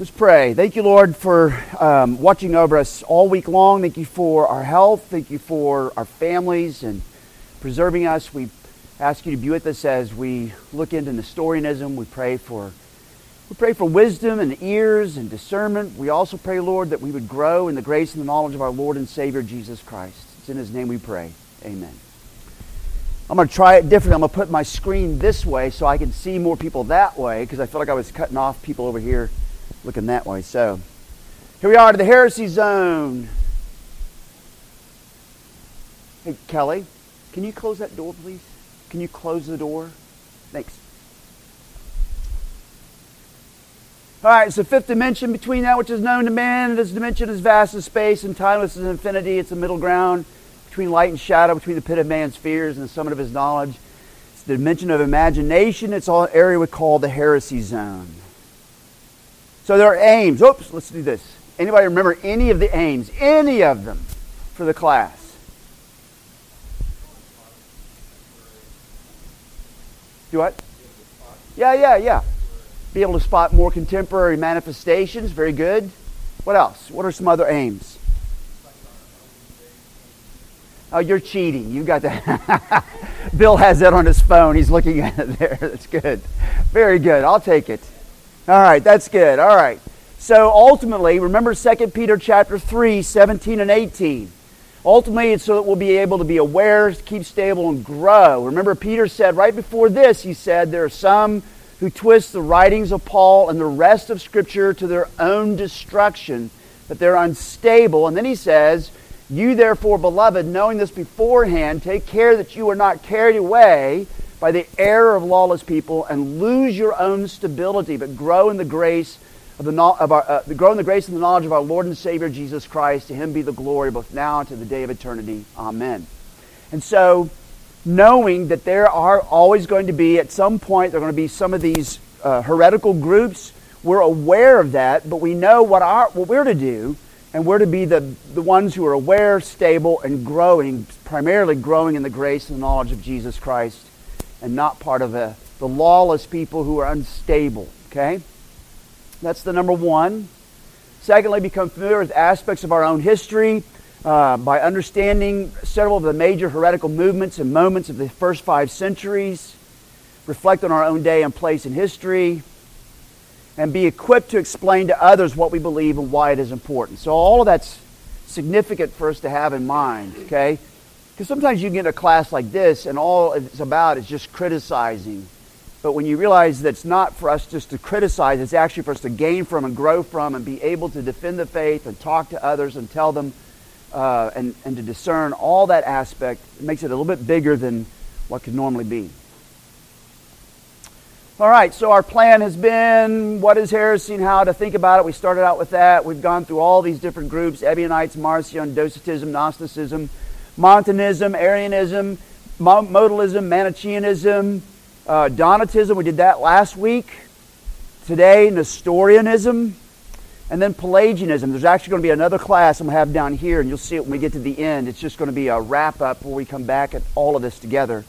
Let's pray. Thank you, Lord, for um, watching over us all week long. Thank you for our health. Thank you for our families and preserving us. We ask you to be with us as we look into Nestorianism. We pray for we pray for wisdom and ears and discernment. We also pray, Lord, that we would grow in the grace and the knowledge of our Lord and Savior Jesus Christ. It's in His name we pray. Amen. I'm going to try it differently. I'm going to put my screen this way so I can see more people that way because I feel like I was cutting off people over here looking that way. So here we are to the heresy zone. Hey, Kelly, can you close that door, please? Can you close the door? Thanks. All right, so fifth dimension between that which is known to man, this dimension is vast as space and timeless as infinity. It's a middle ground between light and shadow, between the pit of man's fears and the summit of his knowledge. It's the dimension of imagination. It's all area we call the heresy zone. So there are aims. Oops, let's do this. Anybody remember any of the aims? Any of them for the class? Do what? Yeah, yeah, yeah. Be able to spot more contemporary manifestations. Very good. What else? What are some other aims? Oh, you're cheating. You've got that. Bill has that on his phone. He's looking at it there. That's good. Very good. I'll take it. All right, that's good. All right. So ultimately, remember 2 Peter chapter 3, 17 and 18. Ultimately, it's so that we'll be able to be aware, keep stable, and grow. Remember, Peter said right before this, he said, There are some who twist the writings of Paul and the rest of Scripture to their own destruction, that they're unstable. And then he says, You therefore, beloved, knowing this beforehand, take care that you are not carried away by the error of lawless people and lose your own stability, but grow in the grace of the of our, uh, grow in the grace and the knowledge of our Lord and Savior Jesus Christ. To Him be the glory both now and to the day of eternity. Amen. And so, knowing that there are always going to be at some point there are going to be some of these uh, heretical groups, we're aware of that, but we know what our what we're to do. And we're to be the, the ones who are aware, stable, and growing, primarily growing in the grace and the knowledge of Jesus Christ and not part of the, the lawless people who are unstable. Okay? That's the number one. Secondly, become familiar with aspects of our own history uh, by understanding several of the major heretical movements and moments of the first five centuries. Reflect on our own day and place in history. And be equipped to explain to others what we believe and why it is important. So, all of that's significant for us to have in mind, okay? Because sometimes you get a class like this and all it's about is just criticizing. But when you realize that it's not for us just to criticize, it's actually for us to gain from and grow from and be able to defend the faith and talk to others and tell them uh, and, and to discern all that aspect, it makes it a little bit bigger than what could normally be. All right, so our plan has been what is heresy and how to think about it. We started out with that. We've gone through all these different groups Ebionites, Marcion, Docetism, Gnosticism. Montanism, Arianism, modalism, Manichaeanism, uh, Donatism. We did that last week. Today, Nestorianism, and then Pelagianism. There's actually going to be another class I'm going to have down here, and you'll see it when we get to the end. It's just going to be a wrap up where we come back at all of this together.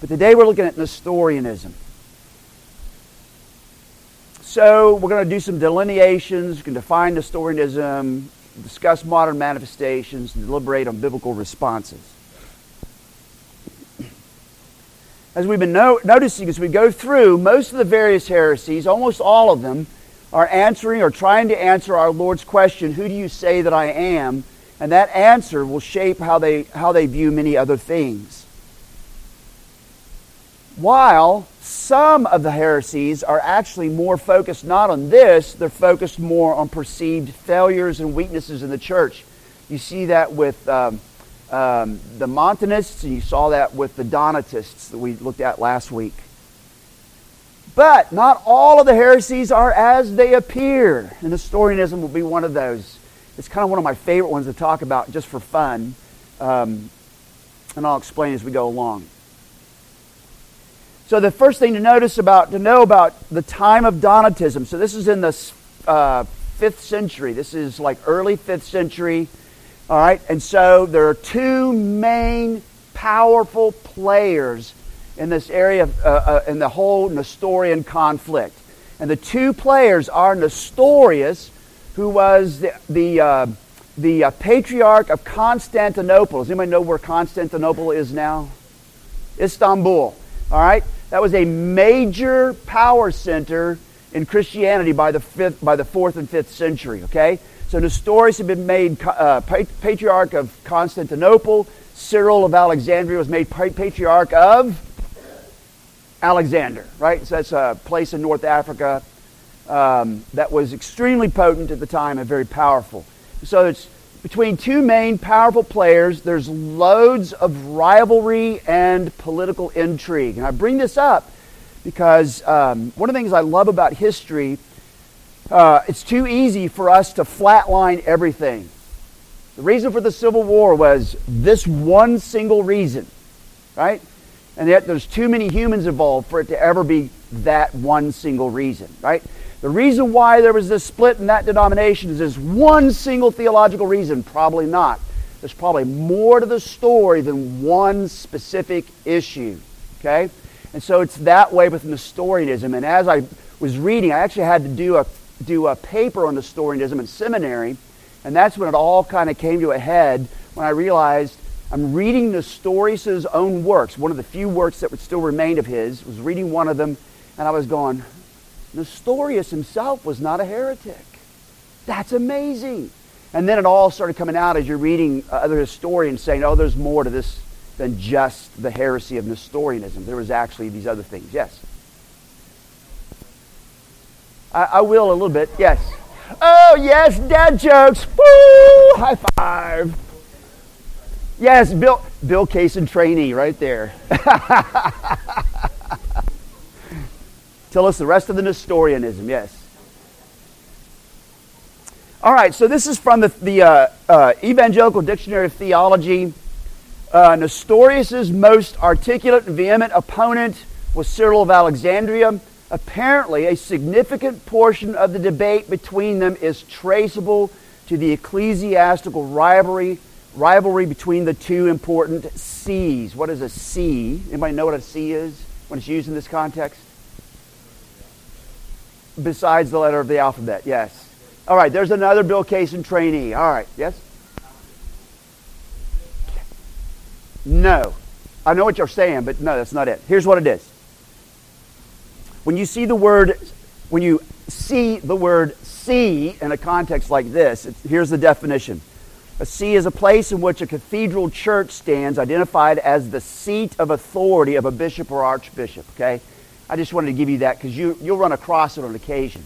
But today we're looking at Nestorianism. So we're going to do some delineations, we can define Nestorianism, discuss modern manifestations, and deliberate on biblical responses. As we've been no- noticing as we go through, most of the various heresies, almost all of them, are answering or trying to answer our Lord's question, Who do you say that I am? And that answer will shape how they, how they view many other things. While some of the heresies are actually more focused not on this, they're focused more on perceived failures and weaknesses in the church. You see that with um, um, the Montanists, and you saw that with the Donatists that we looked at last week. But not all of the heresies are as they appear, and Nestorianism will be one of those. It's kind of one of my favorite ones to talk about just for fun, um, and I'll explain as we go along. So the first thing to notice about to know about the time of Donatism. So this is in the uh, fifth century. This is like early fifth century. All right, and so there are two main powerful players in this area of, uh, uh, in the whole Nestorian conflict. And the two players are Nestorius, who was the, the, uh, the uh, patriarch of Constantinople. Does anybody know where Constantinople is now? Istanbul. All right? That was a major power center in Christianity by the, fifth, by the fourth and fifth century. Okay? So Nestorius had been made uh, patriarch of Constantinople. Cyril of Alexandria was made patriarch of Alexander, right? So that's a place in North Africa um, that was extremely potent at the time and very powerful. So it's between two main powerful players, there's loads of rivalry and political intrigue. And I bring this up because um, one of the things I love about history uh, it's too easy for us to flatline everything. The reason for the Civil War was this one single reason, right? And yet there's too many humans involved for it to ever be that one single reason, right? The reason why there was this split in that denomination is this one single theological reason. Probably not. There's probably more to the story than one specific issue, okay? And so it's that way with Nestorianism. And as I was reading, I actually had to do a do a paper on Nestorianism in seminary, and that's when it all kind of came to a head when I realized I'm reading Nestorius' own works. One of the few works that would still remain of his was reading one of them, and I was going, Nestorius himself was not a heretic. That's amazing. And then it all started coming out as you're reading uh, other historians saying, oh, there's more to this than just the heresy of Nestorianism. There was actually these other things. Yes? I, I will a little bit. Yes. Oh, yes, dad jokes. Woo! High five. Yes, Bill, Bill Case and trainee right there. Tell us the rest of the Nestorianism, yes. All right, so this is from the, the uh, uh, Evangelical Dictionary of Theology. Uh, Nestorius' most articulate and vehement opponent was Cyril of Alexandria. Apparently, a significant portion of the debate between them is traceable to the ecclesiastical rivalry, rivalry between the two important sees. What is a see? Anybody know what a see is when it's used in this context? Besides the letter of the alphabet, yes. All right, there's another Bill Cason trainee. All right, yes? No. I know what you're saying, but no, that's not it. Here's what it is. When you see the word, when you see the word see in a context like this, here's the definition. A see is a place in which a cathedral church stands, identified as the seat of authority of a bishop or archbishop. Okay? I just wanted to give you that because you, you'll run across it on occasion.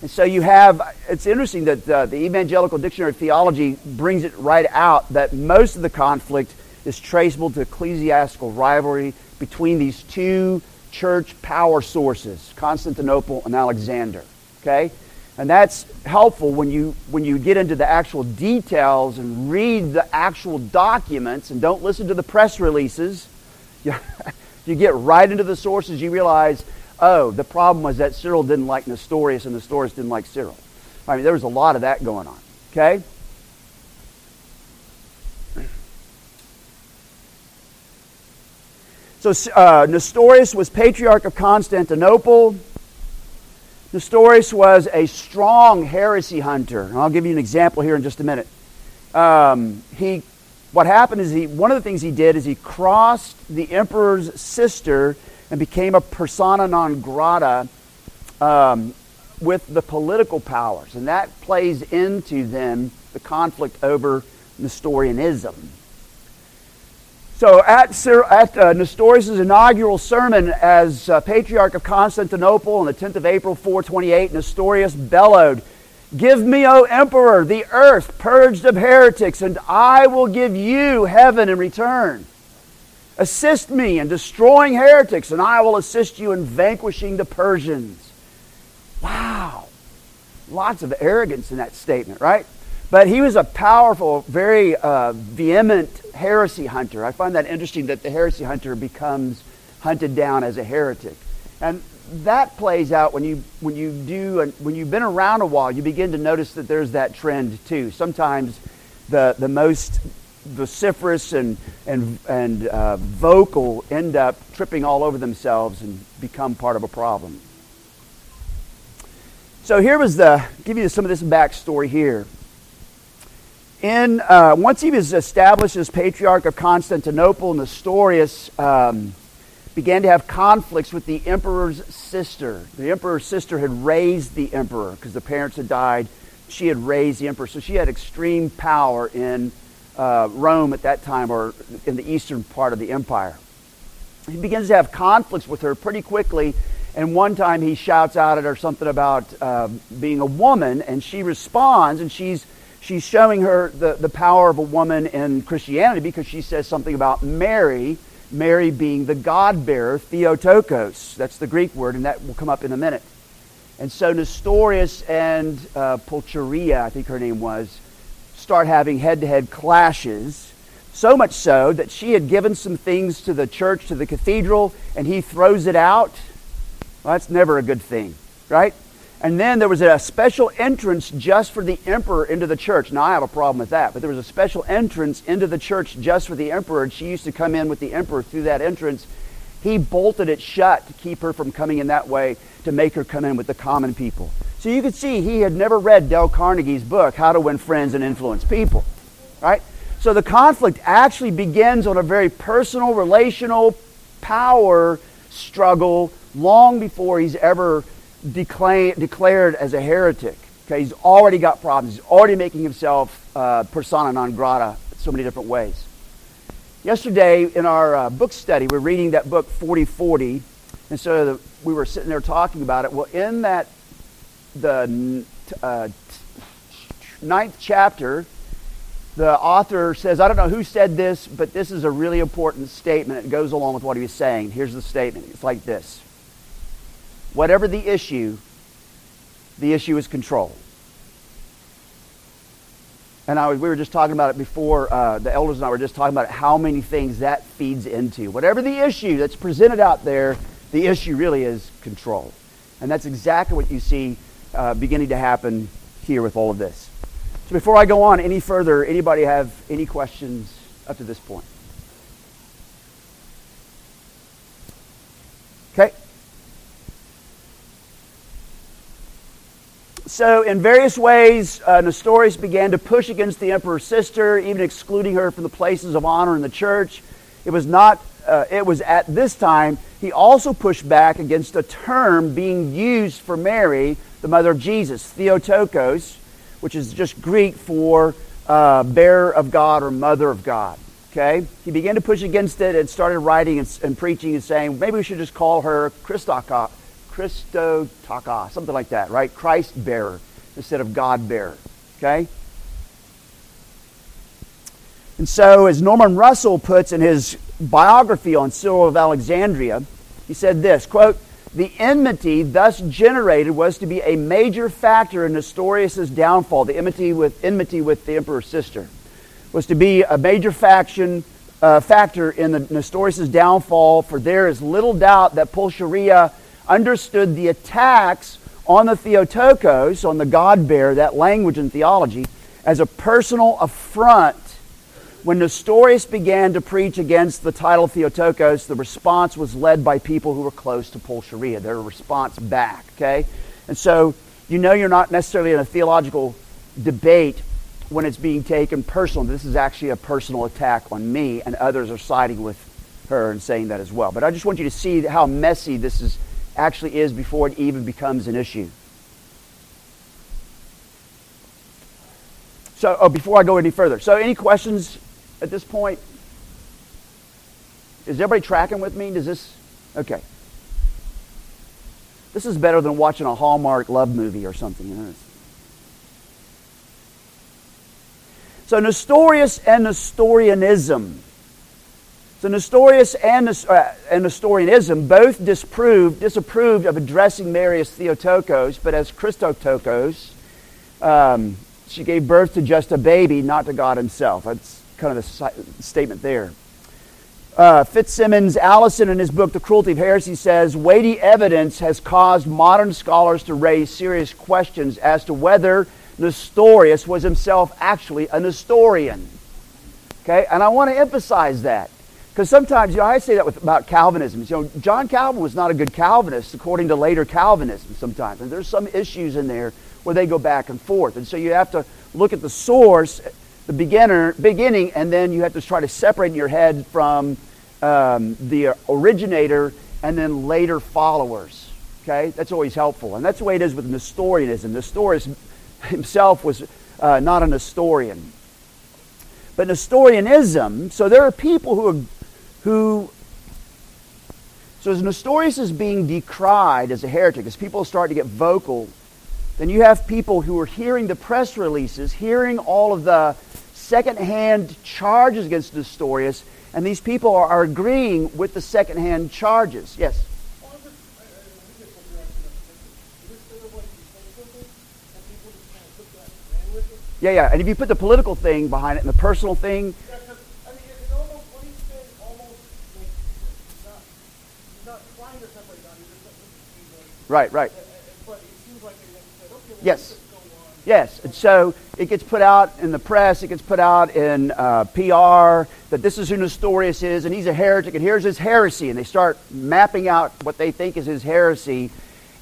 And so you have, it's interesting that uh, the Evangelical Dictionary of Theology brings it right out that most of the conflict is traceable to ecclesiastical rivalry between these two church power sources, Constantinople and Alexander. Okay? And that's helpful when you when you get into the actual details and read the actual documents and don't listen to the press releases. You, get right into the sources, you realize, oh, the problem was that Cyril didn't like Nestorius and Nestorius didn't like Cyril. I mean, there was a lot of that going on. Okay? So uh, Nestorius was patriarch of Constantinople. Nestorius was a strong heresy hunter. And I'll give you an example here in just a minute. Um, he, what happened is he, one of the things he did is he crossed the emperor's sister and became a persona non grata um, with the political powers, and that plays into then the conflict over Nestorianism. So at, at uh, Nestorius' inaugural sermon as uh, Patriarch of Constantinople on the 10th of April 428, Nestorius bellowed, Give me, O Emperor, the earth purged of heretics, and I will give you heaven in return. Assist me in destroying heretics, and I will assist you in vanquishing the Persians. Wow. Lots of arrogance in that statement, right? But he was a powerful, very uh, vehement heresy hunter. I find that interesting that the heresy hunter becomes hunted down as a heretic. And that plays out when you when you do when you've been around a while you begin to notice that there's that trend too sometimes the the most vociferous and and and uh, vocal end up tripping all over themselves and become part of a problem So here was the, give you some of this backstory here. In, uh, once he was established as Patriarch of Constantinople, Nestorius um, began to have conflicts with the emperor's sister. The emperor's sister had raised the emperor because the parents had died. She had raised the emperor. So she had extreme power in uh, Rome at that time or in the eastern part of the empire. He begins to have conflicts with her pretty quickly. And one time he shouts out at her something about uh, being a woman, and she responds, and she's she's showing her the, the power of a woman in Christianity because she says something about Mary, Mary being the God bearer, Theotokos. That's the Greek word, and that will come up in a minute. And so Nestorius and uh, Pulcheria, I think her name was, start having head to head clashes. So much so that she had given some things to the church, to the cathedral, and he throws it out. Well, that's never a good thing, right? And then there was a special entrance just for the emperor into the church. Now, I have a problem with that, but there was a special entrance into the church just for the emperor, and she used to come in with the emperor through that entrance. He bolted it shut to keep her from coming in that way, to make her come in with the common people. So you could see he had never read Dale Carnegie's book, How to Win Friends and Influence People, right? So the conflict actually begins on a very personal, relational power struggle long before he's ever declared as a heretic. Okay, he's already got problems. He's already making himself uh, persona non grata so many different ways. Yesterday in our uh, book study, we're reading that book 4040, and so the, we were sitting there talking about it. Well, in that the uh, ninth chapter, the author says, I don't know who said this, but this is a really important statement. It goes along with what he was saying. Here's the statement. It's like this Whatever the issue, the issue is control. And I was, we were just talking about it before, uh, the elders and I were just talking about how many things that feeds into. Whatever the issue that's presented out there, the issue really is control. And that's exactly what you see uh, beginning to happen here with all of this. So before I go on any further, anybody have any questions up to this point? Okay. So, in various ways, uh, Nestorius began to push against the emperor's sister, even excluding her from the places of honor in the church. It was not. Uh, it was at this time he also pushed back against a term being used for Mary, the mother of Jesus, Theotokos, which is just Greek for uh, bearer of God or mother of God. Okay, he began to push against it and started writing and, and preaching and saying maybe we should just call her Christokos Christotaka, something like that, right? Christ bearer instead of God bearer. Okay? And so, as Norman Russell puts in his biography on Cyril of Alexandria, he said this quote, the enmity thus generated was to be a major factor in Nestorius' downfall. The enmity with, enmity with the emperor's sister was to be a major faction, uh, factor in the Nestorius' downfall, for there is little doubt that Pulcheria understood the attacks on the Theotokos, on the God bearer, that language in theology, as a personal affront. When Nestorius began to preach against the title Theotokos, the response was led by people who were close to Pulcheria, their response back, okay? And so you know you're not necessarily in a theological debate when it's being taken personal. This is actually a personal attack on me, and others are siding with her and saying that as well. But I just want you to see how messy this is actually is before it even becomes an issue. So, oh, before I go any further, so any questions at this point? Is everybody tracking with me? Does this? Okay. This is better than watching a Hallmark love movie or something. You know? So, Nestorius and Nestorianism so Nestorius and, uh, and Nestorianism both disproved, disapproved of addressing Mary as Theotokos, but as Christotokos. Um, she gave birth to just a baby, not to God himself. That's kind of the statement there. Uh, FitzSimons Allison, in his book The Cruelty of Heresy, says weighty evidence has caused modern scholars to raise serious questions as to whether Nestorius was himself actually a Nestorian. Okay, and I want to emphasize that Because sometimes, you know, I say that with, about Calvinism. You know, John Calvin was not a good Calvinist according to later Calvinism sometimes. And there's some issues in there where they go back and forth. And so you have to look at the source, the beginner, beginning, and then you have to try to separate your head from um, the originator and then later followers. Okay? That's always helpful. And that's the way it is with Nestorianism. Nestorius himself was uh, not a Nestorian. But Nestorianism, so there are people who who so as Nestorius is being decried as a heretic, as people start to get vocal, then you have people who are hearing the press releases, hearing all of the secondhand charges against Nestorius, and these people are, are agreeing with the secondhand charges. Yes? Yeah, yeah. And if you put the political thing behind it and the personal thing, Right, right. Yes. Yes. And so it gets put out in the press, it gets put out in uh, PR that this is who Nestorius is, and he's a heretic, and here's his heresy. And they start mapping out what they think is his heresy,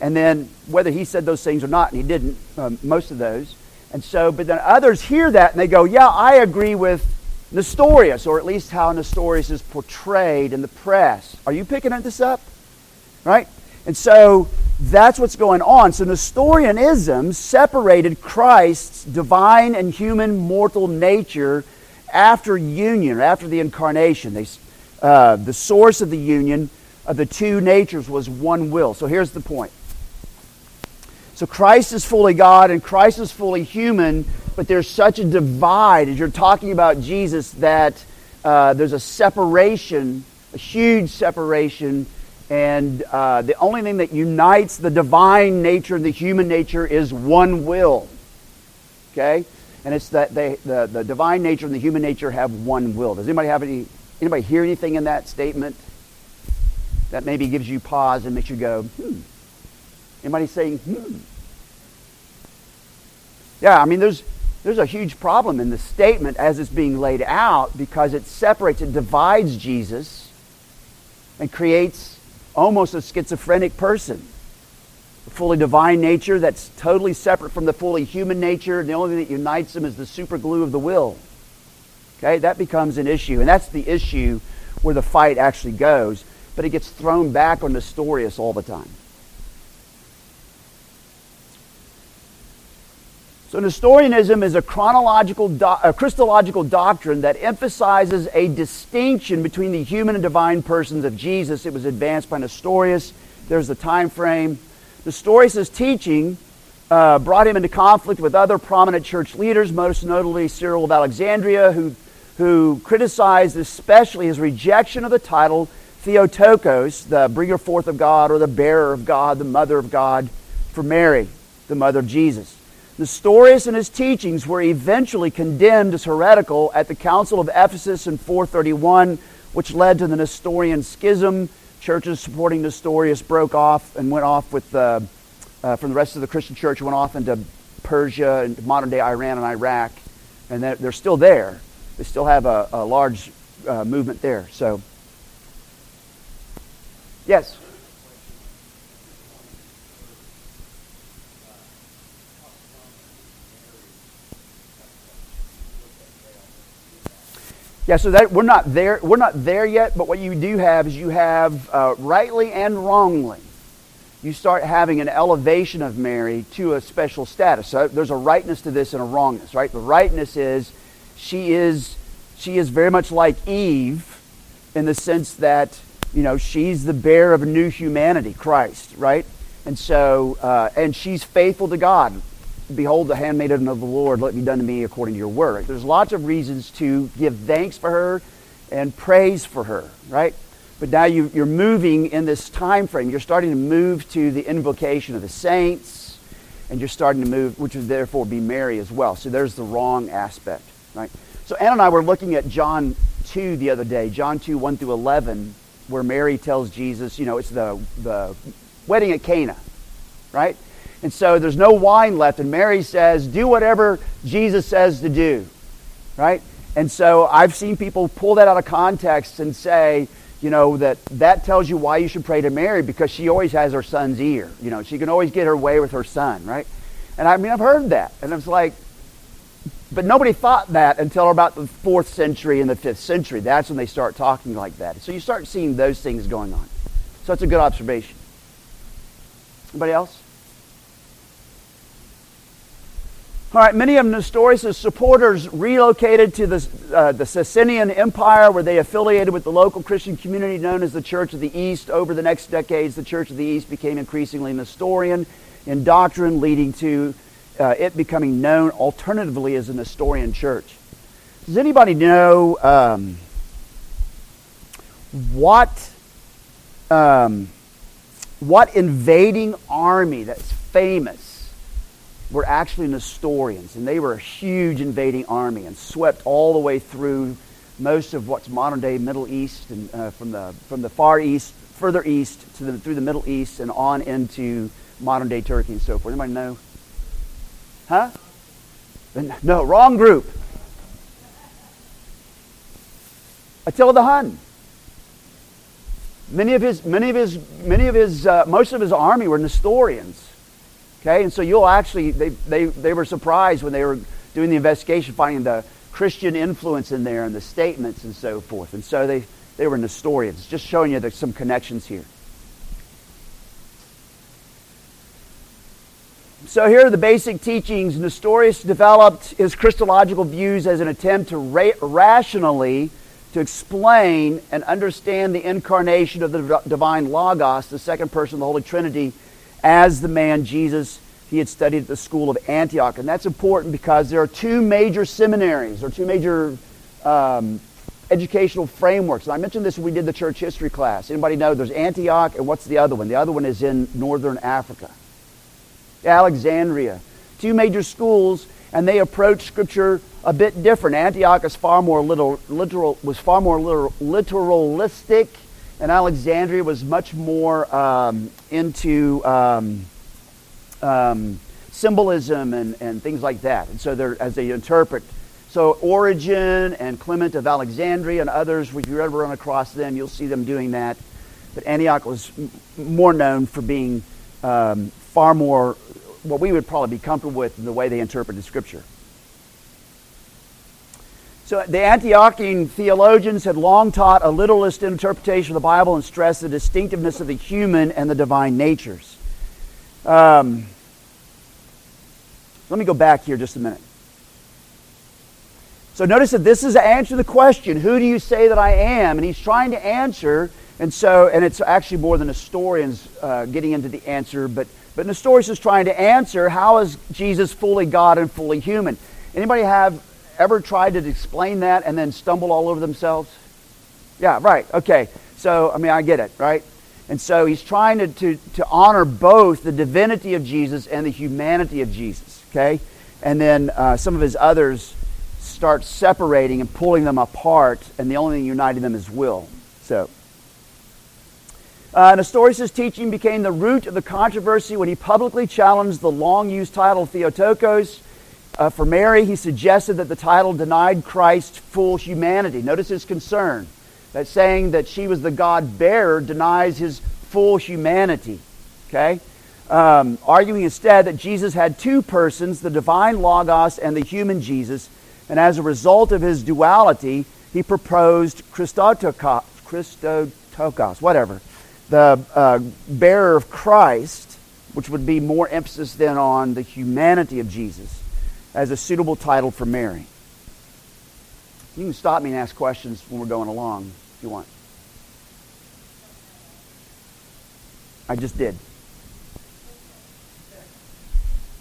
and then whether he said those things or not, and he didn't, um, most of those. And so, but then others hear that and they go, yeah, I agree with Nestorius, or at least how Nestorius is portrayed in the press. Are you picking this up? Right? And so that's what's going on. So Nestorianism separated Christ's divine and human mortal nature after union, after the incarnation. They, uh, the source of the union of the two natures was one will. So here's the point. So Christ is fully God and Christ is fully human, but there's such a divide as you're talking about Jesus that uh, there's a separation, a huge separation and uh, the only thing that unites the divine nature and the human nature is one will. Okay? And it's that they, the, the divine nature and the human nature have one will. Does anybody have any, anybody hear anything in that statement that maybe gives you pause and makes you go, hmm? Anybody saying, hmm? Yeah, I mean, there's, there's a huge problem in the statement as it's being laid out because it separates, it divides Jesus and creates almost a schizophrenic person. A fully divine nature that's totally separate from the fully human nature. The only thing that unites them is the super glue of the will. Okay, that becomes an issue. And that's the issue where the fight actually goes. But it gets thrown back on Nestorius all the time. So Nestorianism is a chronological, do- a Christological doctrine that emphasizes a distinction between the human and divine persons of Jesus. It was advanced by Nestorius. There's the time frame. Nestorius' teaching uh, brought him into conflict with other prominent church leaders, most notably Cyril of Alexandria, who, who criticized especially his rejection of the title Theotokos, the bringer forth of God or the bearer of God, the mother of God, for Mary, the mother of Jesus. Nestorius and his teachings were eventually condemned as heretical at the Council of Ephesus in 431, which led to the Nestorian schism. Churches supporting Nestorius broke off and went off with uh, uh, from the rest of the Christian church, went off into Persia and modern day Iran and Iraq, and they're, they're still there. They still have a, a large uh, movement there. So, yes. Yeah, so that we're not there. We're not there yet. But what you do have is you have uh, rightly and wrongly, you start having an elevation of Mary to a special status. So there's a rightness to this and a wrongness, right? The rightness is she is she is very much like Eve in the sense that you know she's the bearer of a new humanity, Christ, right? And so uh, and she's faithful to God. Behold, the handmaiden of the Lord, let be done to me according to your word. There's lots of reasons to give thanks for her and praise for her, right? But now you, are moving in this time frame. You're starting to move to the invocation of the saints, and you're starting to move, which would therefore be Mary as well. So there's the wrong aspect, right? So Ann and I were looking at John 2 the other day, John 2, 1 through 11, where Mary tells Jesus, you know, it's the, the wedding at Cana, right? And so there's no wine left. And Mary says, Do whatever Jesus says to do. Right? And so I've seen people pull that out of context and say, you know, that that tells you why you should pray to Mary because she always has her son's ear. You know, she can always get her way with her son, right? And I mean, I've heard that. And it's like, but nobody thought that until about the fourth century and the fifth century. That's when they start talking like that. So you start seeing those things going on. So it's a good observation. Anybody else? All right, many of Nestorius' supporters relocated to the, uh, the Sassanian Empire where they affiliated with the local Christian community known as the Church of the East. Over the next decades, the Church of the East became increasingly Nestorian in doctrine, leading to uh, it becoming known alternatively as a Nestorian church. Does anybody know um, what um, what invading army that's famous were actually Nestorians, and they were a huge invading army and swept all the way through most of what's modern day Middle East and uh, from the from the far east, further east to the through the Middle East and on into modern day Turkey and so forth. Anybody know? Huh? No, wrong group. Attila the Hun. Many of his, many of his, many of his, uh, most of his army were Nestorians. Okay, and so you'll actually, they, they, they were surprised when they were doing the investigation, finding the Christian influence in there and the statements and so forth. And so they, they were Nestorians. Just showing you there's some connections here. So here are the basic teachings. Nestorius developed his Christological views as an attempt to ra- rationally to explain and understand the incarnation of the divine Logos, the second person of the Holy Trinity, as the man Jesus he had studied at the school of Antioch. And that's important because there are two major seminaries or two major um, educational frameworks. And I mentioned this when we did the church history class. Anybody know there's Antioch and what's the other one? The other one is in northern Africa. Alexandria. Two major schools, and they approach Scripture a bit different. Antioch is far more literal, literal was far more literal, literalistic and Alexandria was much more um, into um, um, symbolism and, and things like that. And so, as they interpret, so Origen and Clement of Alexandria and others, if you ever run across them, you'll see them doing that. But Antioch was m- more known for being um, far more what we would probably be comfortable with in the way they interpreted Scripture. So the Antiochian theologians had long taught a literalist interpretation of the Bible and stressed the distinctiveness of the human and the divine natures. Um, let me go back here just a minute. So notice that this is to answer to the question, who do you say that I am? And he's trying to answer, and so, and it's actually more than Nestorians uh, getting into the answer, but, but Nestorius is trying to answer, how is Jesus fully God and fully human? Anybody have ever tried to explain that and then stumble all over themselves? Yeah, right. Okay. So, I mean, I get it, right? And so he's trying to, to, to honor both the divinity of Jesus and the humanity of Jesus, okay? And then uh, some of his others start separating and pulling them apart, and the only thing uniting them is will. So, uh, Nestorius' teaching became the root of the controversy when he publicly challenged the long used title Theotokos uh, for Mary, he suggested that the title denied Christ's full humanity. Notice his concern that saying that she was the God bearer denies his full humanity. Okay? Um, arguing instead that Jesus had two persons, the divine Logos and the human Jesus, and as a result of his duality, he proposed Christotokos, Christotokos whatever, the uh, bearer of Christ, which would be more emphasis than on the humanity of Jesus as a suitable title for Mary. You can stop me and ask questions when we're going along if you want. I just did.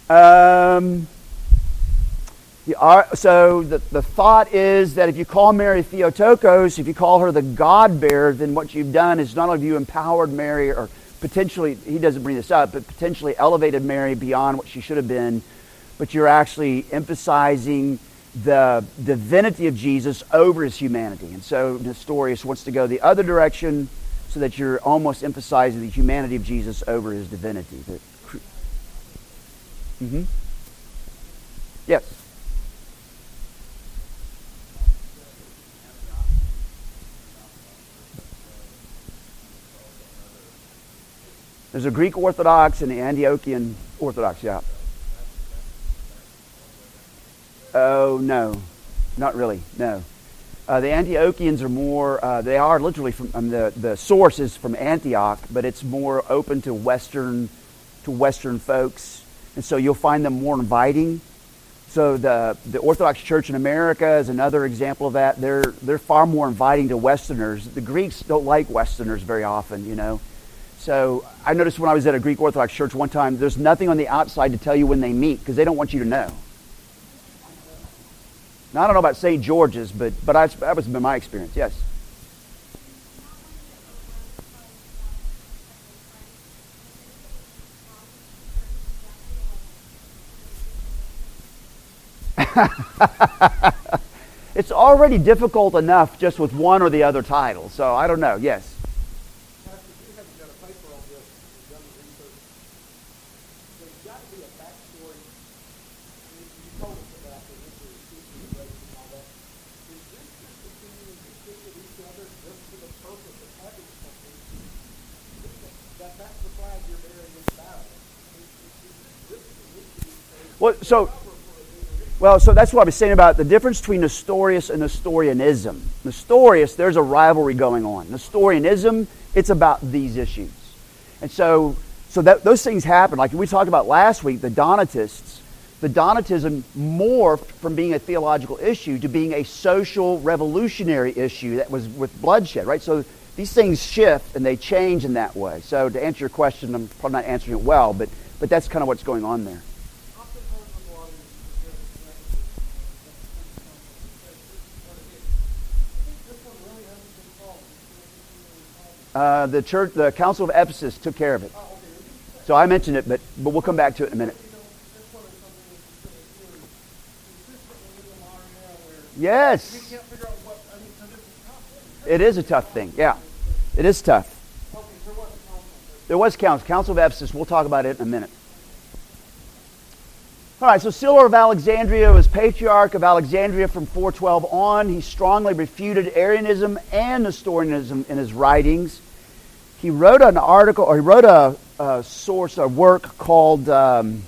Um, so the, the thought is that if you call Mary Theotokos, if you call her the God bearer, then what you've done is not only have you empowered Mary, or potentially, he doesn't bring this up, but potentially elevated Mary beyond what she should have been but you're actually emphasizing the divinity of Jesus over his humanity. And so Nestorius wants to go the other direction so that you're almost emphasizing the humanity of Jesus over his divinity. Mm-hmm. Yes. There's a Greek Orthodox and the Antiochian Orthodox, yeah. Oh, no. Not really, no. Uh, the Antiochians are more, uh, they are literally from, um, the, the source is from Antioch, but it's more open to Western, to Western folks. And so you'll find them more inviting. So the, the Orthodox Church in America is another example of that. They're, they're far more inviting to Westerners. The Greeks don't like Westerners very often, you know. So I noticed when I was at a Greek Orthodox church one time, there's nothing on the outside to tell you when they meet because they don't want you to know. Now, I don't know about St. George's, but, but I, that was been my experience, yes. it's already difficult enough just with one or the other title, so I don't know, yes. Well, so, well, so that's what I was saying about the difference between Nestorius and Nestorianism. Nestorius, there's a rivalry going on. Nestorianism, it's about these issues. And so, so that, those things happen. Like we talked about last week, the Donatists, the Donatism morphed from being a theological issue to being a social revolutionary issue that was with bloodshed, right? So these things shift and they change in that way. So to answer your question, I'm probably not answering it well, but, but that's kind of what's going on there. Uh, the church, the Council of Ephesus took care of it. So I mentioned it, but, but we'll come back to it in a minute. Yes. It is a tough thing. Yeah. It is tough. There was council. Council of Ephesus. We'll talk about it in a minute. All right, so Cyril of Alexandria was patriarch of Alexandria from 412 on. He strongly refuted Arianism and Nestorianism in his writings he wrote an article, or he wrote a, a source, a work called um,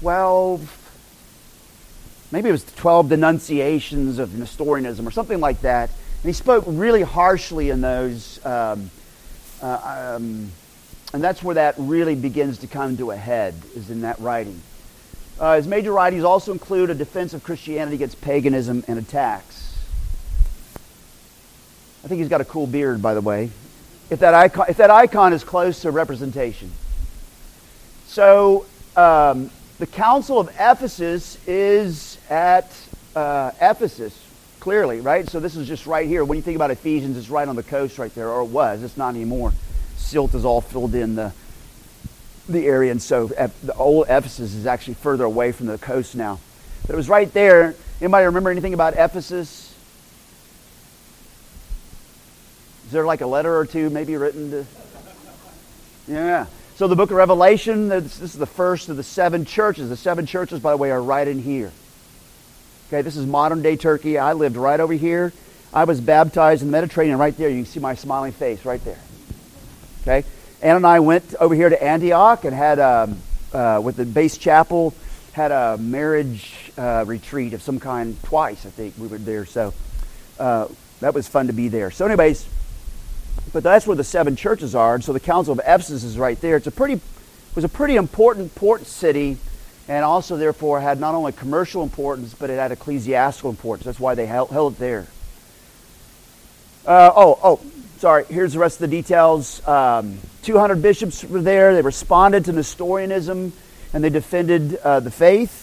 12, maybe it was 12 Denunciations of Nestorianism or something like that. And he spoke really harshly in those. Um, uh, um, and that's where that really begins to come to a head, is in that writing. Uh, his major writings also include a defense of Christianity against paganism and attacks. I think he's got a cool beard, by the way if that icon, if that icon is close to representation. So um, the Council of Ephesus is at uh, Ephesus, clearly, right? So this is just right here. When you think about Ephesians, it's right on the coast right there, or it was. It's not anymore. Silt is all filled in the the area, and so the old Ephesus is actually further away from the coast now. But it was right there. Anybody remember anything about Ephesus? Is there like a letter or two maybe written to? Yeah. So the book of Revelation, this, is the first of the seven churches. The seven churches, by the way, are right in here. Okay, this is modern day Turkey. I lived right over here. I was baptized in the Mediterranean right there. You can see my smiling face right there. Okay? Ann and I went over here to Antioch and had, um, uh, with the base chapel, had a marriage uh, retreat of some kind twice, I think we were there. So uh, that was fun to be there. So, anyways, but that's where the seven churches are. And so the Council of Ephesus is right there. It's a pretty, it was a pretty important port city and also therefore had not only commercial importance, but it had ecclesiastical importance. That's why they held, held it there. Uh, oh, oh, sorry. Here's the rest of the details. Um, 200 bishops were there. They responded to Nestorianism and they defended uh, the faith.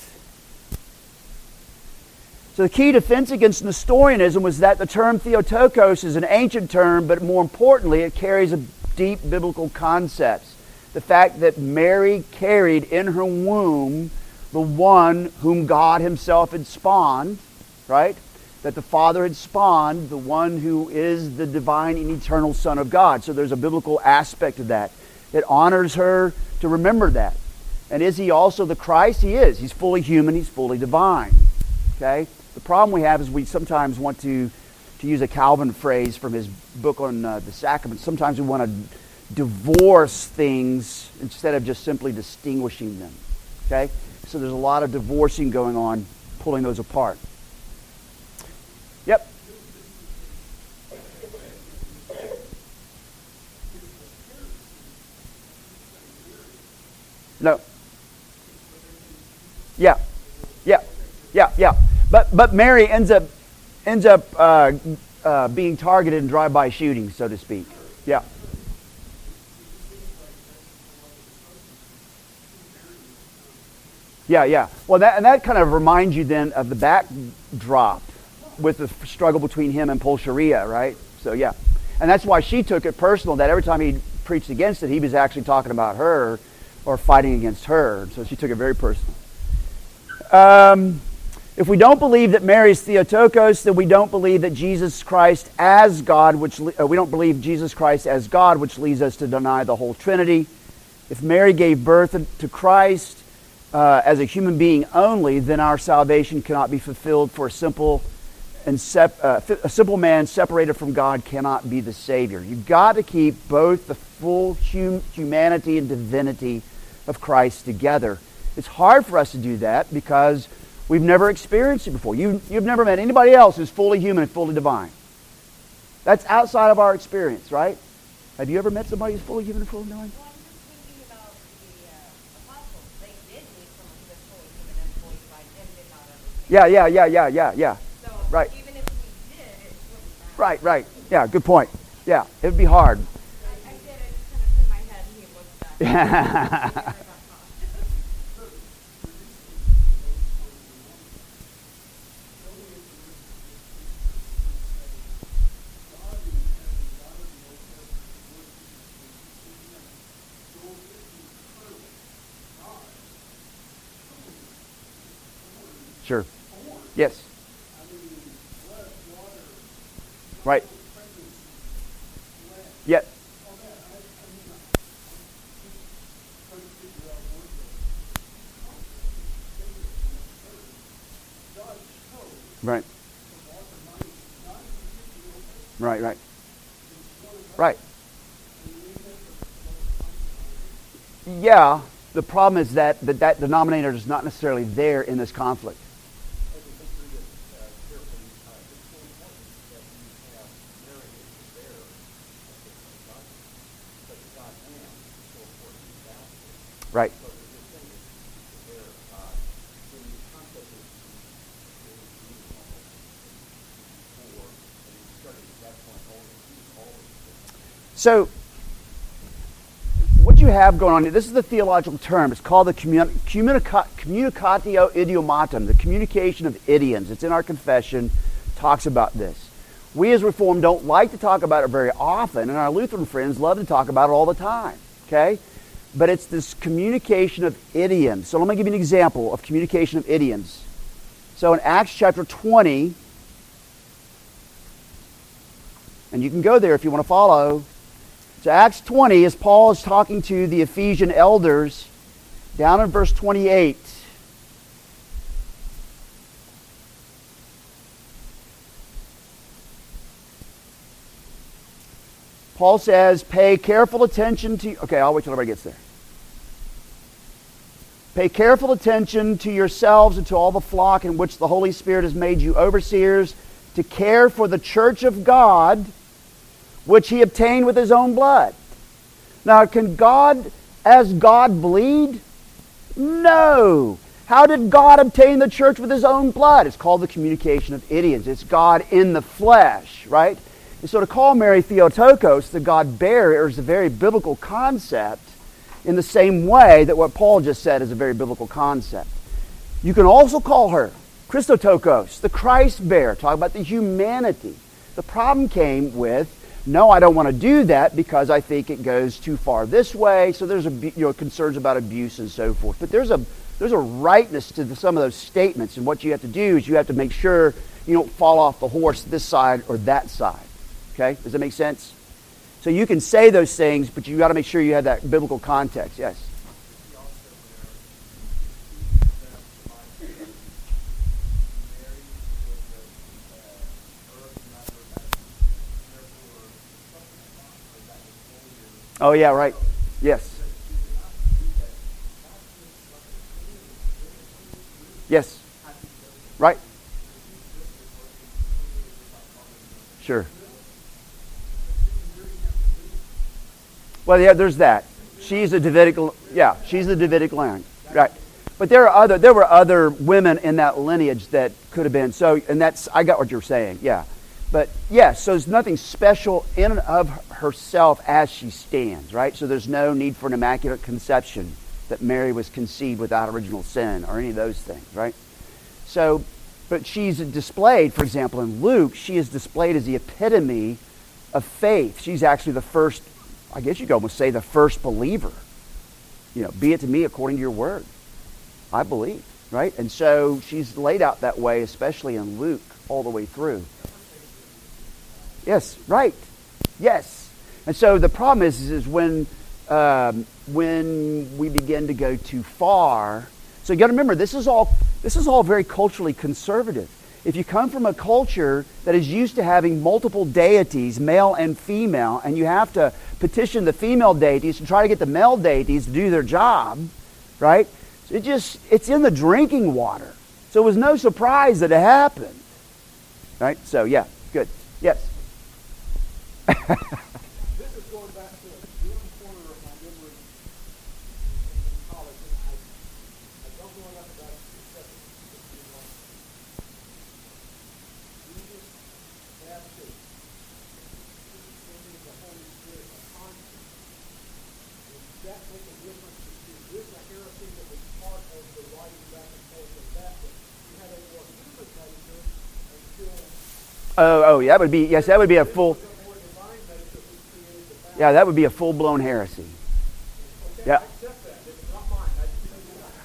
So the key defense against Nestorianism was that the term Theotokos is an ancient term, but more importantly, it carries a deep biblical concept. The fact that Mary carried in her womb the one whom God Himself had spawned, right? That the Father had spawned the one who is the divine and eternal Son of God. So there's a biblical aspect of that. It honors her to remember that. And is He also the Christ? He is. He's fully human, He's fully divine. Okay? The problem we have is we sometimes want to, to use a Calvin phrase from his book on uh, the sacraments. Sometimes we want to divorce things instead of just simply distinguishing them. Okay? So there's a lot of divorcing going on, pulling those apart. Yep. No. Yeah. Yeah. Yeah. Yeah. But but Mary ends up ends up uh, uh, being targeted in drive-by shootings, so to speak. Yeah. Yeah, yeah. Well, that, and that kind of reminds you then of the backdrop with the struggle between him and Pulcheria, right? So, yeah. And that's why she took it personal that every time he preached against it, he was actually talking about her or fighting against her. So she took it very personal. Um, if we don't believe that Mary is Theotokos, then we don't believe that Jesus Christ as God, which uh, we don't believe Jesus Christ as God, which leads us to deny the whole Trinity. If Mary gave birth to Christ uh, as a human being only, then our salvation cannot be fulfilled. For a simple and sep- uh, a simple man separated from God cannot be the Savior. You've got to keep both the full hum- humanity and divinity of Christ together. It's hard for us to do that because we've never experienced it before. You, you've never met anybody else who's fully human and fully divine. That's outside of our experience, right? Have you ever met somebody who's fully human and fully divine? Uh, yeah, yeah, yeah, yeah, yeah, yeah. So right. Even if we did, it wouldn't matter. Right, right. Yeah, good point. Yeah, it would be hard. I, I did. I kind of put my head Sure. Yes. Right. Yet. Right. Right, right. Right. Yeah, the problem is that, that that denominator is not necessarily there in this conflict. Right. So, what you have going on here, this is the theological term. It's called the communicatio idiomatum, the communication of idioms. It's in our confession, talks about this. We as Reformed don't like to talk about it very often, and our Lutheran friends love to talk about it all the time. Okay? but it's this communication of idioms. So let me give you an example of communication of idioms. So in Acts chapter 20, and you can go there if you want to follow. So Acts 20, as Paul is talking to the Ephesian elders, down in verse 28. Paul says, pay careful attention to. Okay, I'll wait till everybody gets there. Pay careful attention to yourselves and to all the flock in which the Holy Spirit has made you overseers to care for the church of God, which he obtained with his own blood. Now, can God, as God, bleed? No. How did God obtain the church with his own blood? It's called the communication of idioms. It's God in the flesh, right? And so to call Mary Theotokos, the God bearer, is a very biblical concept in the same way that what Paul just said is a very biblical concept. You can also call her Christotokos, the Christ bearer, talk about the humanity. The problem came with, no, I don't want to do that because I think it goes too far this way. So there's a, you know, concerns about abuse and so forth. But there's a, there's a rightness to the, some of those statements. And what you have to do is you have to make sure you don't fall off the horse this side or that side. Okay? Does that make sense? So you can say those things, but you got to make sure you have that biblical context. Yes. Oh, yeah, right. Yes. Yes. Right. Sure. Well, yeah, there's that. She's a Davidic, yeah, she's the Davidic line, right? But there are other, there were other women in that lineage that could have been. So, and that's, I got what you're saying, yeah. But yes, so there's nothing special in and of herself as she stands, right? So there's no need for an immaculate conception that Mary was conceived without original sin or any of those things, right? So, but she's displayed, for example, in Luke, she is displayed as the epitome of faith. She's actually the first, I guess you could almost say, the first believer. You know, be it to me according to your word. I believe, right? And so she's laid out that way, especially in Luke, all the way through. Yes, right. Yes. And so the problem is, is when, um, when we begin to go too far. So you got to remember, this is all this is all very culturally conservative. If you come from a culture that is used to having multiple deities, male and female, and you have to petition the female deities to try to get the male deities to do their job, right? It just it's in the drinking water. So it was no surprise that it happened. Right? So yeah, good. Yes. Oh, oh, that would be yes, that would be a full. Yeah, that would be a full blown heresy. Yeah.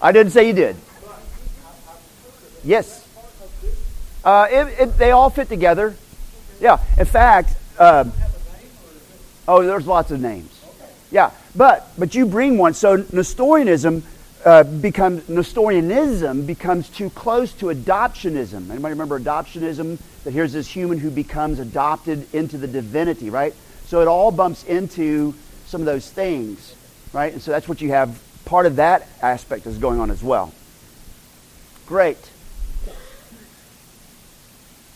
I didn't say you did. Yes. Uh, it, it, they all fit together. Yeah. In fact, uh, oh, there's lots of names. Yeah, but but you bring one. So Nestorianism uh, becomes Nestorianism becomes too close to adoptionism. Anybody remember adoptionism? That here's this human who becomes adopted into the divinity, right? So it all bumps into some of those things, right? And so that's what you have. Part of that aspect is going on as well. Great.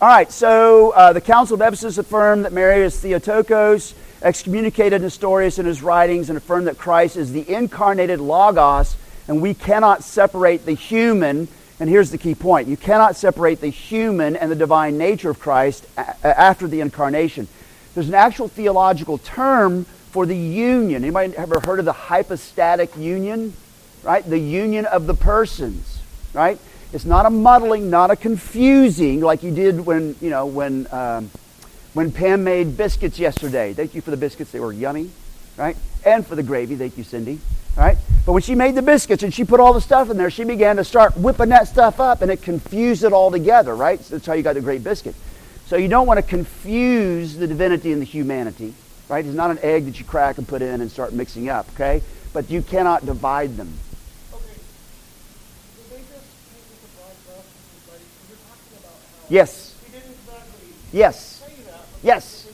All right, so uh, the Council of Ephesus affirmed that Mary is Theotokos, excommunicated Nestorius in his writings, and affirmed that Christ is the incarnated Logos and we cannot separate the human. And here's the key point you cannot separate the human and the divine nature of Christ after the incarnation. There's an actual theological term for the union. Anybody ever heard of the hypostatic union? Right? The union of the persons. Right? It's not a muddling, not a confusing like you did when, you know, when, um, when Pam made biscuits yesterday. Thank you for the biscuits. They were yummy. Right? And for the gravy. Thank you, Cindy. Right? But when she made the biscuits and she put all the stuff in there, she began to start whipping that stuff up and it confused it all together, right? So that's how you got the great biscuit. So you don't want to confuse the divinity and the humanity, right? It's not an egg that you crack and put in and start mixing up, okay? But you cannot divide them. Yes. Yes. Yes.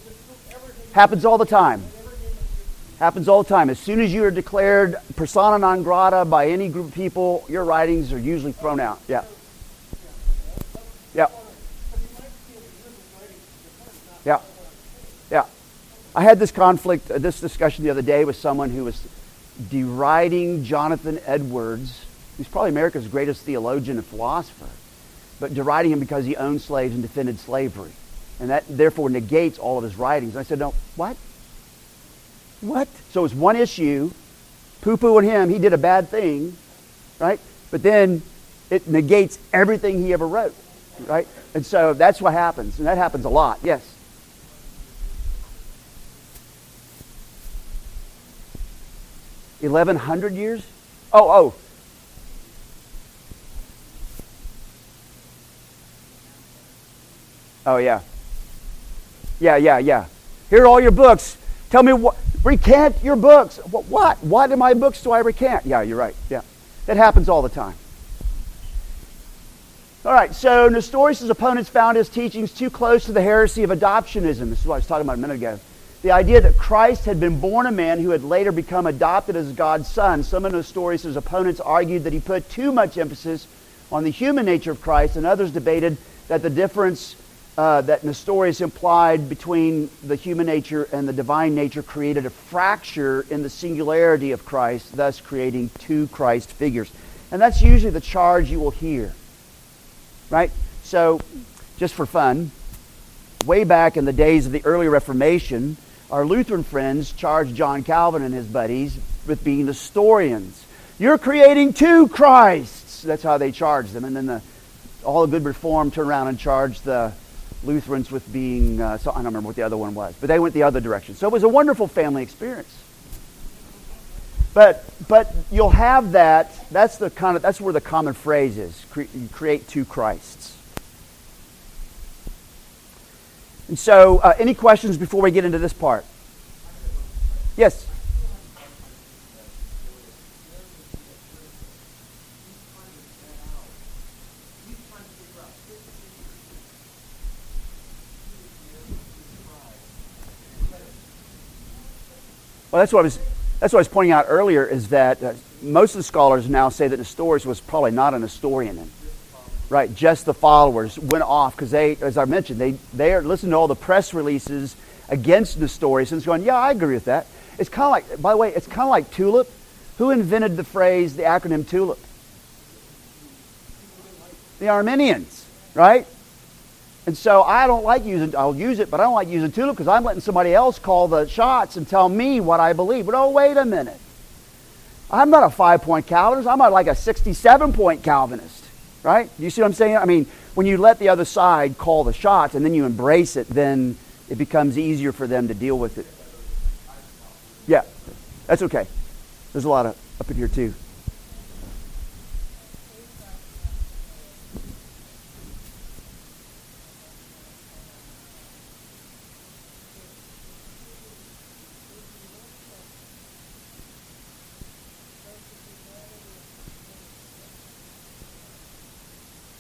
Happens all the time. Happens all the time. As soon as you are declared persona non grata by any group of people, your writings are usually thrown out. Yeah. Yeah. Yeah. Yeah. I had this conflict, uh, this discussion the other day with someone who was deriding Jonathan Edwards, who's probably America's greatest theologian and philosopher, but deriding him because he owned slaves and defended slavery. And that therefore negates all of his writings. And I said, no, what? What? So it's one issue, poo pooing him, he did a bad thing, right? But then it negates everything he ever wrote, right? And so that's what happens, and that happens a lot, yes. Eleven hundred years? Oh, oh. Oh yeah. Yeah, yeah, yeah. Here are all your books. Tell me what Recant your books. What? What in my books do I recant? Yeah, you're right. Yeah. That happens all the time. All right, so Nestorius' opponents found his teachings too close to the heresy of adoptionism. This is what I was talking about a minute ago. the idea that Christ had been born a man who had later become adopted as God's son. Some of Nestorius' opponents argued that he put too much emphasis on the human nature of Christ, and others debated that the difference uh, that Nestorius implied between the human nature and the divine nature created a fracture in the singularity of Christ, thus creating two Christ figures. And that's usually the charge you will hear. Right? So, just for fun, way back in the days of the early Reformation, our Lutheran friends charged John Calvin and his buddies with being Nestorians. You're creating two Christs. That's how they charged them. And then the, all the good reform turned around and charged the Lutherans with being, uh, so I don't remember what the other one was, but they went the other direction. So it was a wonderful family experience. But, but you'll have that, that's, the kind of, that's where the common phrase is cre- create two Christs. And so, uh, any questions before we get into this part? Yes. That's what I was. That's what I was pointing out earlier. Is that uh, most of the scholars now say that Nestorius was probably not an Nestorian. Right, just the followers went off because they, as I mentioned, they they are listening to all the press releases against Nestorius and it's going, yeah, I agree with that. It's kind of like, by the way, it's kind of like tulip. Who invented the phrase, the acronym tulip? The Arminians, right? And so I don't like using, I'll use it, but I don't like using tulip because I'm letting somebody else call the shots and tell me what I believe. But oh, wait a minute. I'm not a five point Calvinist. I'm not like a 67 point Calvinist. Right? You see what I'm saying? I mean, when you let the other side call the shots and then you embrace it, then it becomes easier for them to deal with it. Yeah, that's okay. There's a lot of up in here too.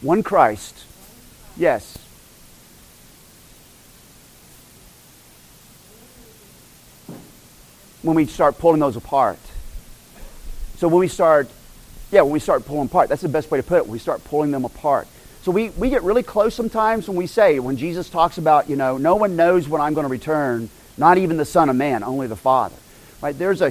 One Christ. Yes. When we start pulling those apart. So when we start, yeah, when we start pulling apart, that's the best way to put it. We start pulling them apart. So we, we get really close sometimes when we say, when Jesus talks about, you know, no one knows when I'm going to return, not even the Son of Man, only the Father. Right? There's a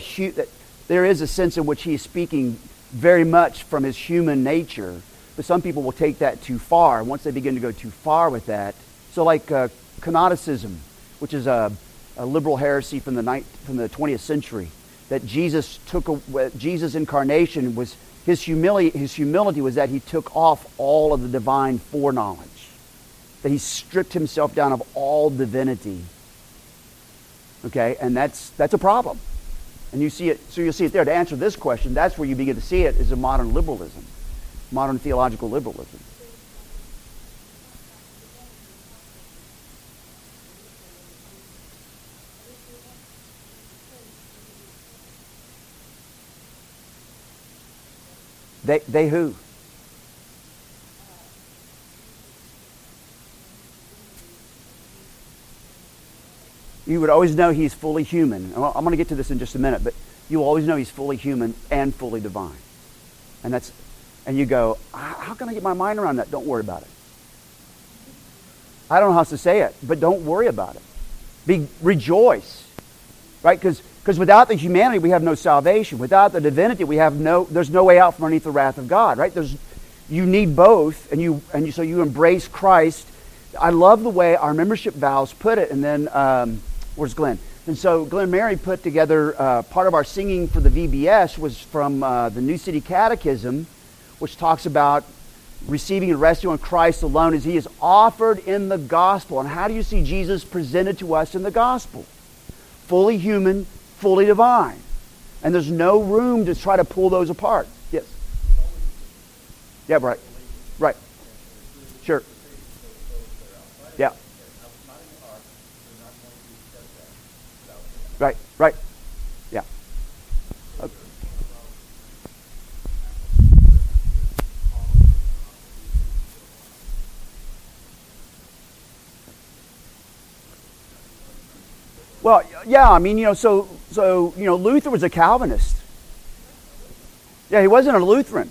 there is a sense in which he is speaking very much from his human nature but some people will take that too far. Once they begin to go too far with that, so like uh, kenoticism, which is a, a liberal heresy from the, night, from the 20th century, that Jesus took a, Jesus' incarnation was his humility, his humility was that he took off all of the divine foreknowledge, that he stripped himself down of all divinity. Okay, and that's that's a problem. And you see it, so you'll see it there. To answer this question, that's where you begin to see it is a modern liberalism modern theological liberalism. They, they who? You would always know he's fully human. I'm going to get to this in just a minute, but you always know he's fully human and fully divine. And that's and you go, how can I get my mind around that? Don't worry about it. I don't know how to say it, but don't worry about it. Be rejoice, right? Because without the humanity, we have no salvation. Without the divinity, we have no. There's no way out from underneath the wrath of God, right? There's, you need both, and you and you, so you embrace Christ. I love the way our membership vows put it. And then um, where's Glenn? And so Glenn Mary put together uh, part of our singing for the VBS was from uh, the New City Catechism which talks about receiving and resting on Christ alone as he is offered in the gospel. And how do you see Jesus presented to us in the gospel? Fully human, fully divine. And there's no room to try to pull those apart. Yes. Yeah, right. Right. Sure. Yeah. Right, right. Well, yeah, I mean, you know, so, so, you know, Luther was a Calvinist. Yeah, he wasn't a Lutheran.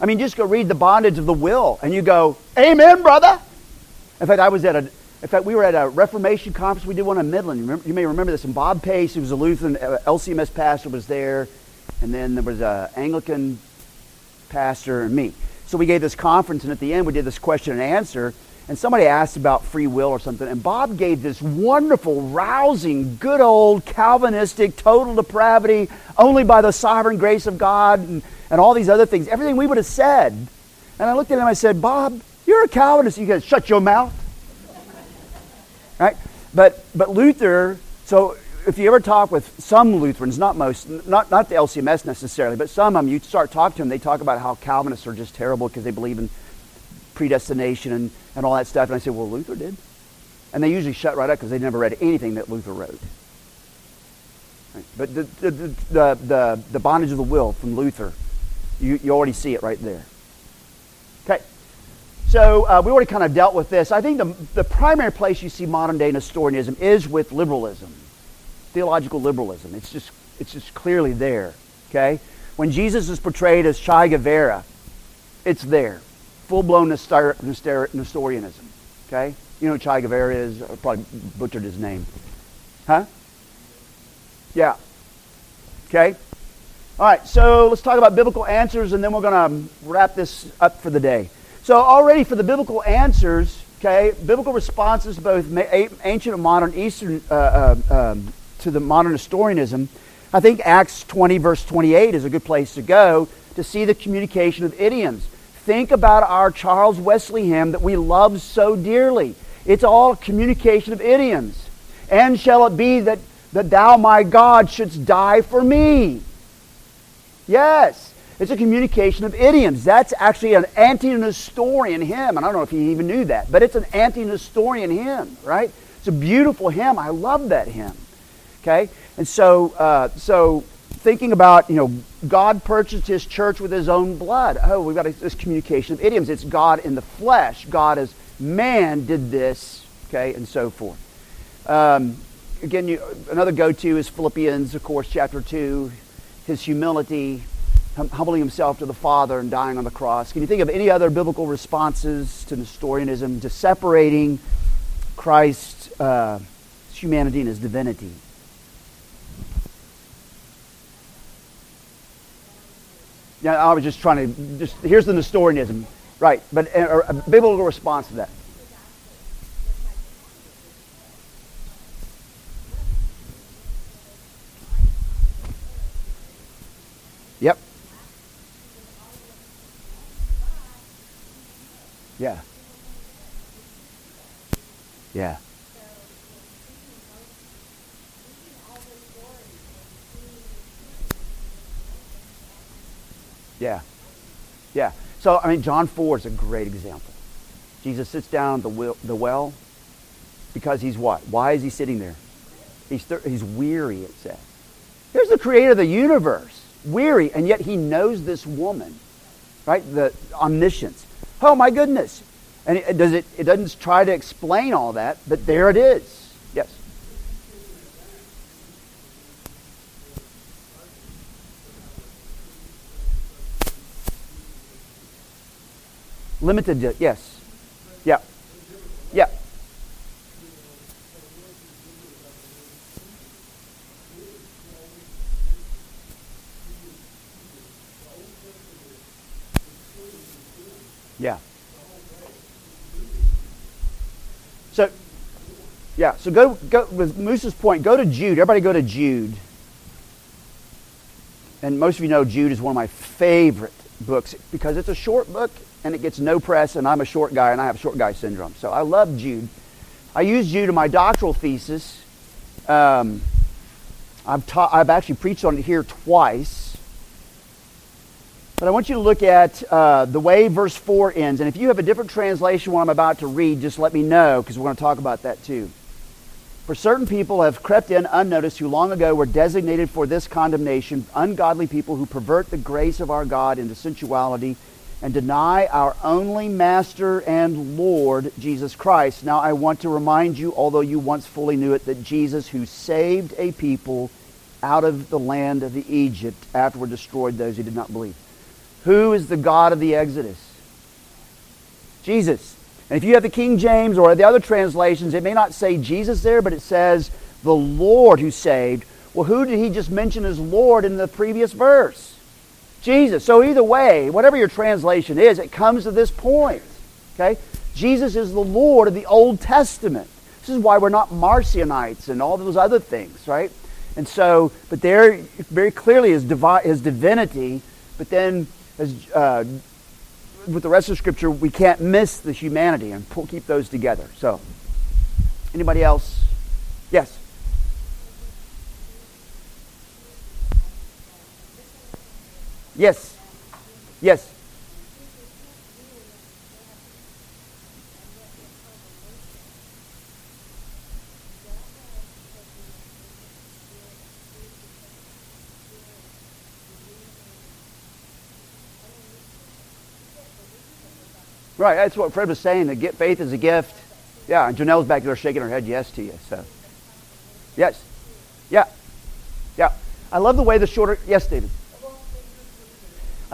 I mean, just go read The Bondage of the Will, and you go, Amen, brother. In fact, I was at a, in fact, we were at a Reformation conference. We did one in Midland. You, remember, you may remember this. And Bob Pace, who was a Lutheran uh, LCMS pastor, was there. And then there was an Anglican pastor and me. So we gave this conference, and at the end, we did this question and answer. And somebody asked about free will or something. And Bob gave this wonderful, rousing, good old Calvinistic, total depravity, only by the sovereign grace of God, and, and all these other things. Everything we would have said. And I looked at him I said, Bob, you're a Calvinist. You guys shut your mouth. Right? But, but Luther, so if you ever talk with some Lutherans, not most, not, not the LCMS necessarily, but some of them, you start talking to them, they talk about how Calvinists are just terrible because they believe in predestination and, and all that stuff. And I said, well, Luther did. And they usually shut right up because they never read anything that Luther wrote. Right? But the, the, the, the, the bondage of the will from Luther, you, you already see it right there. Okay. So uh, we already kind of dealt with this. I think the, the primary place you see modern day Nestorianism is with liberalism, theological liberalism. It's just, it's just clearly there. Okay? When Jesus is portrayed as Che Guevara, it's there. Full blown Nestor, Nestor, Nestorianism. Okay? You know Che Guevara is? I probably butchered his name. Huh? Yeah. Okay? All right, so let's talk about biblical answers and then we're going to wrap this up for the day. So, already for the biblical answers, okay, biblical responses, both ancient and modern Eastern, uh, uh, um, to the modern Nestorianism, I think Acts 20, verse 28 is a good place to go to see the communication of idioms. Think about our Charles Wesley hymn that we love so dearly. It's all communication of idioms. And shall it be that, that thou, my God, shouldst die for me? Yes. It's a communication of idioms. That's actually an anti-Nestorian hymn. And I don't know if he even knew that, but it's an anti-Nestorian hymn, right? It's a beautiful hymn. I love that hymn. Okay? And so, uh, so thinking about, you know, God purchased his church with his own blood. Oh, we've got this communication of idioms. It's God in the flesh. God as man did this, okay, and so forth. Um, again, you, another go-to is Philippians, of course, chapter 2, his humility, humbling himself to the Father and dying on the cross. Can you think of any other biblical responses to Nestorianism, to separating Christ's uh, humanity and his divinity? Yeah, I was just trying to just here's the Nestorianism, right? But uh, a, a uh, biblical response to that. Yep. Yeah. Yeah. Yeah. Yeah. So, I mean, John 4 is a great example. Jesus sits down the, the well because he's what? Why is he sitting there? He's, thir- he's weary, it says. Here's the creator of the universe, weary, and yet he knows this woman, right? The omniscience. Oh my goodness. And it, does it, it doesn't try to explain all that, but there it is. Yes. Limited, yes. Yeah. Yeah. Yeah. So, yeah, so go, go with Moose's point, go to Jude. Everybody go to Jude. And most of you know Jude is one of my favorite books because it's a short book and it gets no press, and I'm a short guy and I have short guy syndrome. So I love Jude. I use Jude in my doctoral thesis. Um, I've, ta- I've actually preached on it here twice. But I want you to look at uh, the way verse 4 ends. And if you have a different translation what I'm about to read, just let me know because we're going to talk about that too. For certain people have crept in unnoticed who long ago were designated for this condemnation, ungodly people who pervert the grace of our God into sensuality and deny our only Master and Lord, Jesus Christ. Now, I want to remind you, although you once fully knew it, that Jesus, who saved a people out of the land of the Egypt, afterward destroyed those who did not believe. Who is the God of the Exodus? Jesus. And if you have the King James or the other translations, it may not say Jesus there, but it says the Lord who saved. Well, who did he just mention as Lord in the previous verse? Jesus. So either way, whatever your translation is, it comes to this point. Okay? Jesus is the Lord of the Old Testament. This is why we're not Marcionites and all those other things, right? And so, but there very clearly is divi- his divinity, but then as, uh, with the rest of Scripture, we can't miss the humanity and pull, keep those together. So, anybody else? Yes. Yes. Yes. Right, that's what Fred was saying. That get faith is a gift. Yeah, and Janelle's back there shaking her head yes to you. So, yes, yeah, yeah. I love the way the shorter. Yes, David.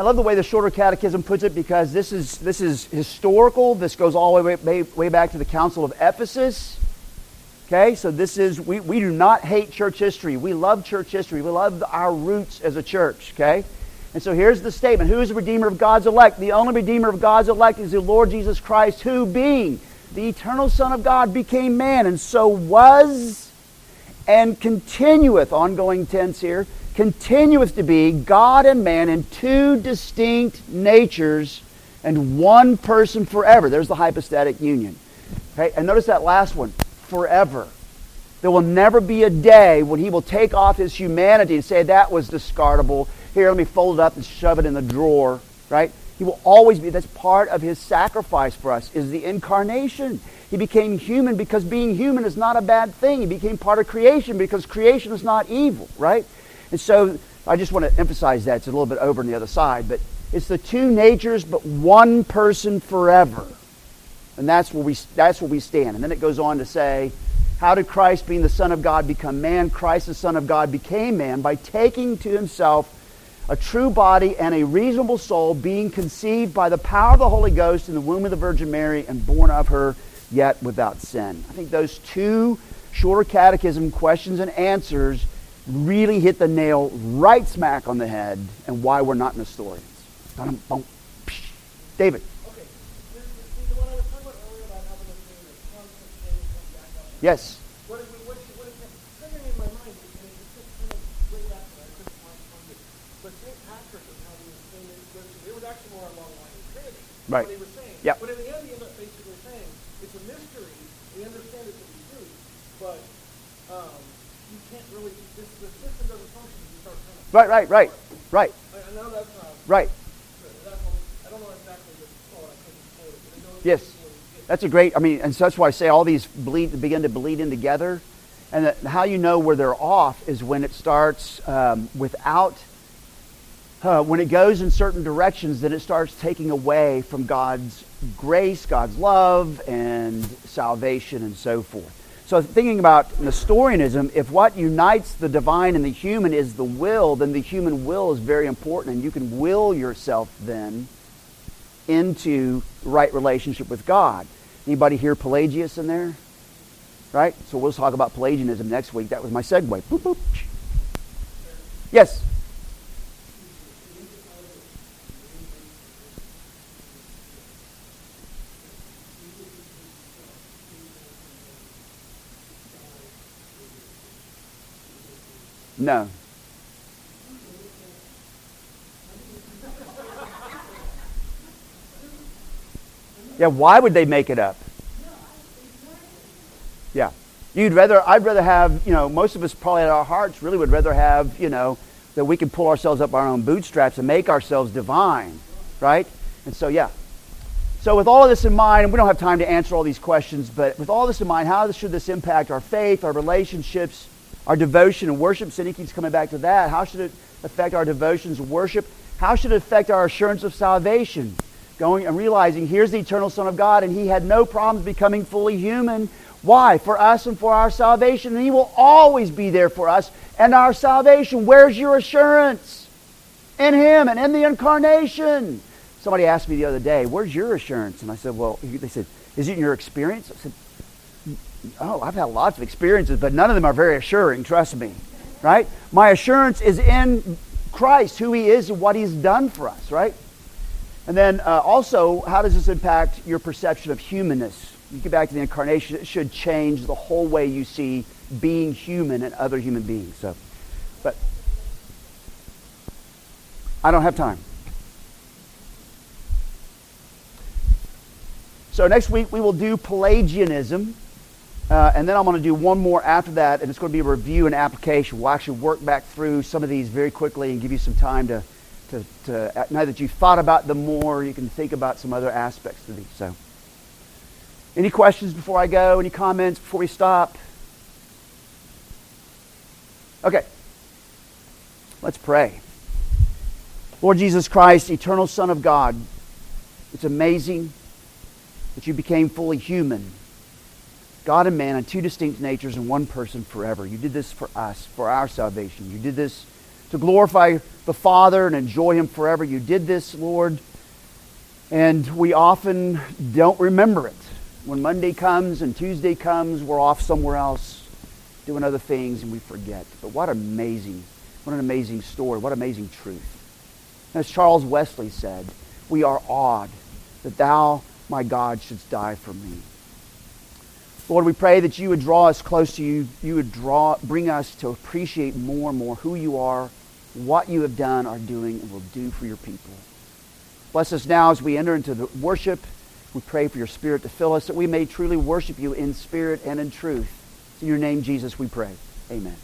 I love the way the shorter catechism puts it because this is, this is historical. This goes all the way, way, way back to the Council of Ephesus. Okay, so this is, we, we do not hate church history. We love church history. We love our roots as a church. Okay? And so here's the statement Who is the Redeemer of God's elect? The only Redeemer of God's elect is the Lord Jesus Christ, who, being the eternal Son of God, became man, and so was and continueth, ongoing tense here, continueth to be God and man in two distinct natures and one person forever. There's the hypostatic union. Okay? And notice that last one forever. There will never be a day when he will take off his humanity and say that was discardable. Here, let me fold it up and shove it in the drawer, right? He will always be, that's part of his sacrifice for us, is the incarnation. He became human because being human is not a bad thing. He became part of creation because creation is not evil, right? And so I just want to emphasize that. It's a little bit over on the other side, but it's the two natures, but one person forever. And that's where we, that's where we stand. And then it goes on to say, how did Christ, being the Son of God, become man? Christ, the Son of God, became man by taking to himself a true body and a reasonable soul, being conceived by the power of the Holy Ghost in the womb of the Virgin Mary and born of her, yet without sin. I think those two shorter catechism questions and answers really hit the nail right smack on the head and why we're not Nestorians. David. Yes. Right. Yeah. But in the end, he ended up basically saying it's a mystery. We understand it to be true, but um, you can't really. This, the system doesn't function if you start trying to. Right. Right. Right. Right. I, I know that's not. Right. I don't know exactly the quote. I couldn't quote it, but I know. Yes. That's a great. I mean, and so that's why I say all these bleed begin to bleed in together, and that how you know where they're off is when it starts um, without uh, when it goes in certain directions, then it starts taking away from God's grace, God's love, and salvation, and so forth. So, thinking about Nestorianism, if what unites the divine and the human is the will, then the human will is very important, and you can will yourself then into right relationship with God. Anybody hear Pelagius in there? Right? So we'll talk about Pelagianism next week. That was my segue. Boop, boop. Yes. No. Yeah, why would they make it up? Yeah. You'd rather, I'd rather have, you know, most of us probably at our hearts really would rather have, you know, that we can pull ourselves up our own bootstraps and make ourselves divine, right? And so, yeah. So, with all of this in mind, and we don't have time to answer all these questions, but with all this in mind, how should this impact our faith, our relationships, our devotion and worship. Cindy keeps coming back to that. How should it affect our devotions worship? How should it affect our assurance of salvation? going and realizing here's the eternal Son of God, and he had no problems becoming fully human. Why? For us and for our salvation. And he will always be there for us and our salvation. Where's your assurance? In him and in the incarnation. Somebody asked me the other day, Where's your assurance? And I said, Well, they said, Is it in your experience? I said, Oh, I've had lots of experiences, but none of them are very assuring, trust me. Right? My assurance is in Christ, who he is and what he's done for us, right? And then uh, also, how does this impact your perception of humanness? You get back to the incarnation, it should change the whole way you see being human and other human beings. So, but I don't have time. So next week we will do Pelagianism. Uh, and then I'm going to do one more after that, and it's going to be a review and application. We'll actually work back through some of these very quickly and give you some time to, to, to now that you've thought about them more, you can think about some other aspects to these. So, any questions before I go? Any comments before we stop? Okay. Let's pray. Lord Jesus Christ, eternal Son of God, it's amazing that you became fully human. God and man in two distinct natures in one person forever. You did this for us, for our salvation. You did this to glorify the Father and enjoy Him forever. You did this, Lord, and we often don't remember it. When Monday comes and Tuesday comes, we're off somewhere else doing other things and we forget. But what amazing, what an amazing story, what amazing truth. As Charles Wesley said, we are awed that thou, my God, shouldst die for me. Lord, we pray that you would draw us close to you. You would draw, bring us to appreciate more and more who you are, what you have done, are doing, and will do for your people. Bless us now as we enter into the worship. We pray for your spirit to fill us that we may truly worship you in spirit and in truth. In your name, Jesus, we pray. Amen.